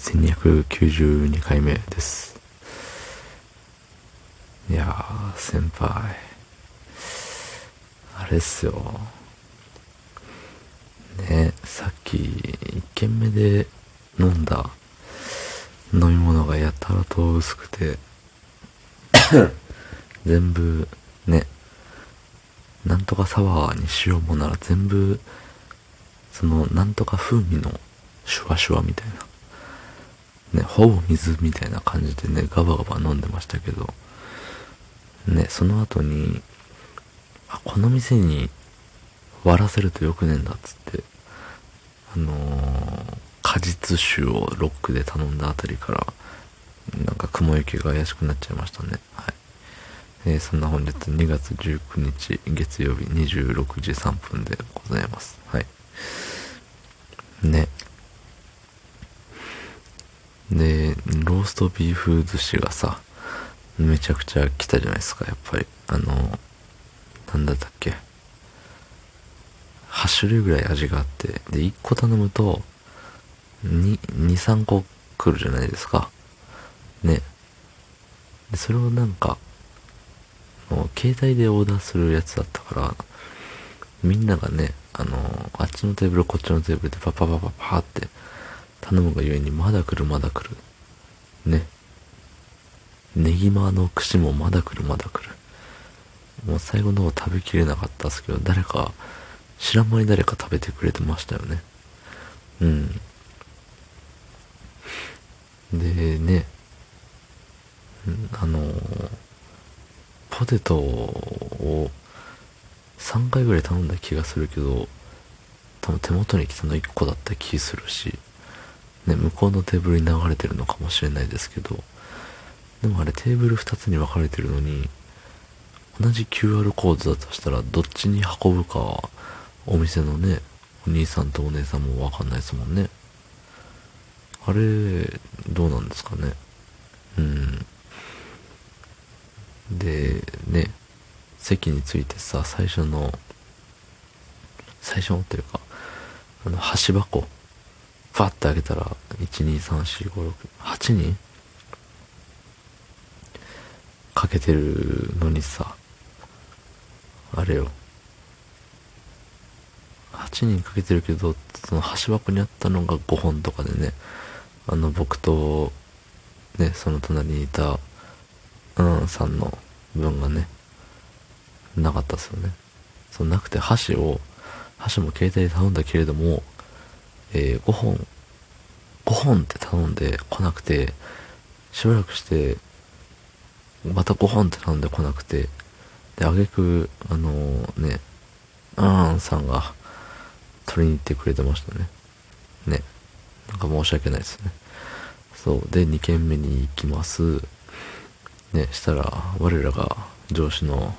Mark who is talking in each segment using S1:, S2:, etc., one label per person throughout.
S1: 1292回目です。いやー、先輩。あれっすよ。ね、さっき、1軒目で飲んだ飲み物がやたらと薄くて 全部、ね、なんとかサワーにしようもなら全部、その、なんとか風味のシュワシュワみたいな。ね、ほぼ水みたいな感じでね、ガバガバ飲んでましたけど、ね、その後に、あ、この店に割らせるとよくねえんだっつって、あのー、果実酒をロックで頼んだあたりから、なんか雲行きが怪しくなっちゃいましたね。はい。えー、そんな本日2月19日月曜日26時3分でございます。はい。ね。で、ローストビーフ寿司がさ、めちゃくちゃ来たじゃないですか、やっぱり。あの、なんだったっけ。8種類ぐらい味があって、で、1個頼むと、2、2、3個来るじゃないですか。ね。で、それをなんか、もう携帯でオーダーするやつだったから、みんながね、あのあっちのテーブル、こっちのテーブルでパパパパパって頼むがゆえにまだ来るまだ来る。ね。ネギマの串もまだ来るまだ来る。もう最後の方食べきれなかったですけど、誰か、知らん間に誰か食べてくれてましたよね。うん。でね、あのポテトを3回ぐらい頼んだ気がするけど、多分手元に来たの1個だった気するし、ね、向こうのテーブルに流れてるのかもしれないですけど、でもあれテーブル2つに分かれてるのに、同じ QR コードだとしたらどっちに運ぶかは、お店のね、お兄さんとお姉さんも分かんないですもんね。あれ、どうなんですかね。うん。で、ね、席についてさ、最初の、最初のっていうか、あの、箸箱、パッて開けたら、1、2、3、4、5、6、8人？かけてるのにさ、あれよ。8人かけてるけど、その箸箱にあったのが5本とかでね、あの、僕と、ね、その隣にいた、うんさんの分がね、なかったっすよね。そう、なくて箸を、箸も携帯で頼んだけれども、えー、5本、5本って頼んで来なくて、しばらくして、また5本って頼んで来なくて、で、あげく、あのー、ね、あーんさんが取りに行ってくれてましたね。ね。なんか申し訳ないですね。そう。で、2軒目に行きます。ね、したら、我らが上司の、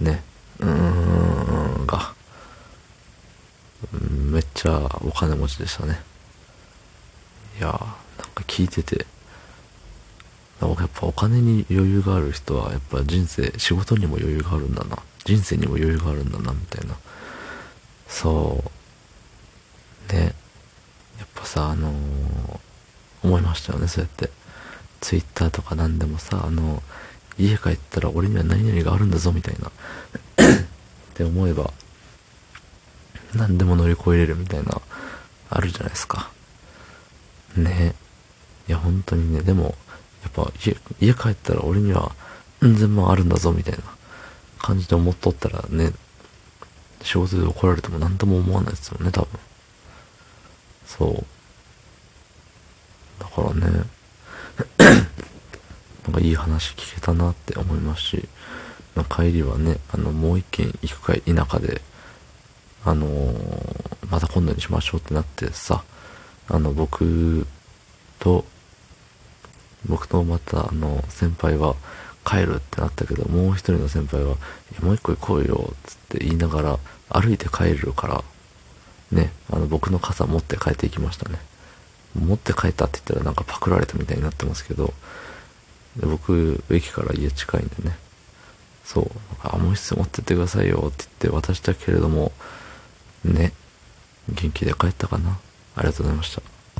S1: ね、うーん、が、めっちゃお金持ちでしたね。いやー、なんか聞いてて、やっぱお金に余裕がある人は、やっぱ人生、仕事にも余裕があるんだな。人生にも余裕があるんだな、みたいな。そう。ね。やっぱさ、あのー、思いましたよね、そうやって。ツイッターとか何でもさ、あの、家帰ったら俺には何々があるんだぞみたいな って思えば、何でも乗り越えれるみたいな、あるじゃないですか。ねいや、本当にね、でも、やっぱ家、家帰ったら俺には、うん千万あるんだぞみたいな感じで思っとったらね、仕事で怒られても何とも思わないですよね、多分。そう。だからね、なんかいい話聞けたなって思いますし、まあ、帰りはね、あの、もう一軒行くか否かで、あのー、また今度にしましょうってなってさ、あの、僕と、僕とまた、あの、先輩は帰るってなったけど、もう一人の先輩は、もう一個行こうよ、つって言いながら、歩いて帰るから、ね、あの、僕の傘持って帰っていきましたね。持って帰ったって言ったらなんかパクられたみたいになってますけど、僕、駅から家近いんでね、そう、あ、もう一つ持ってってくださいよって言って渡したけれども、ね、元気で帰ったかな。ありがとうございました。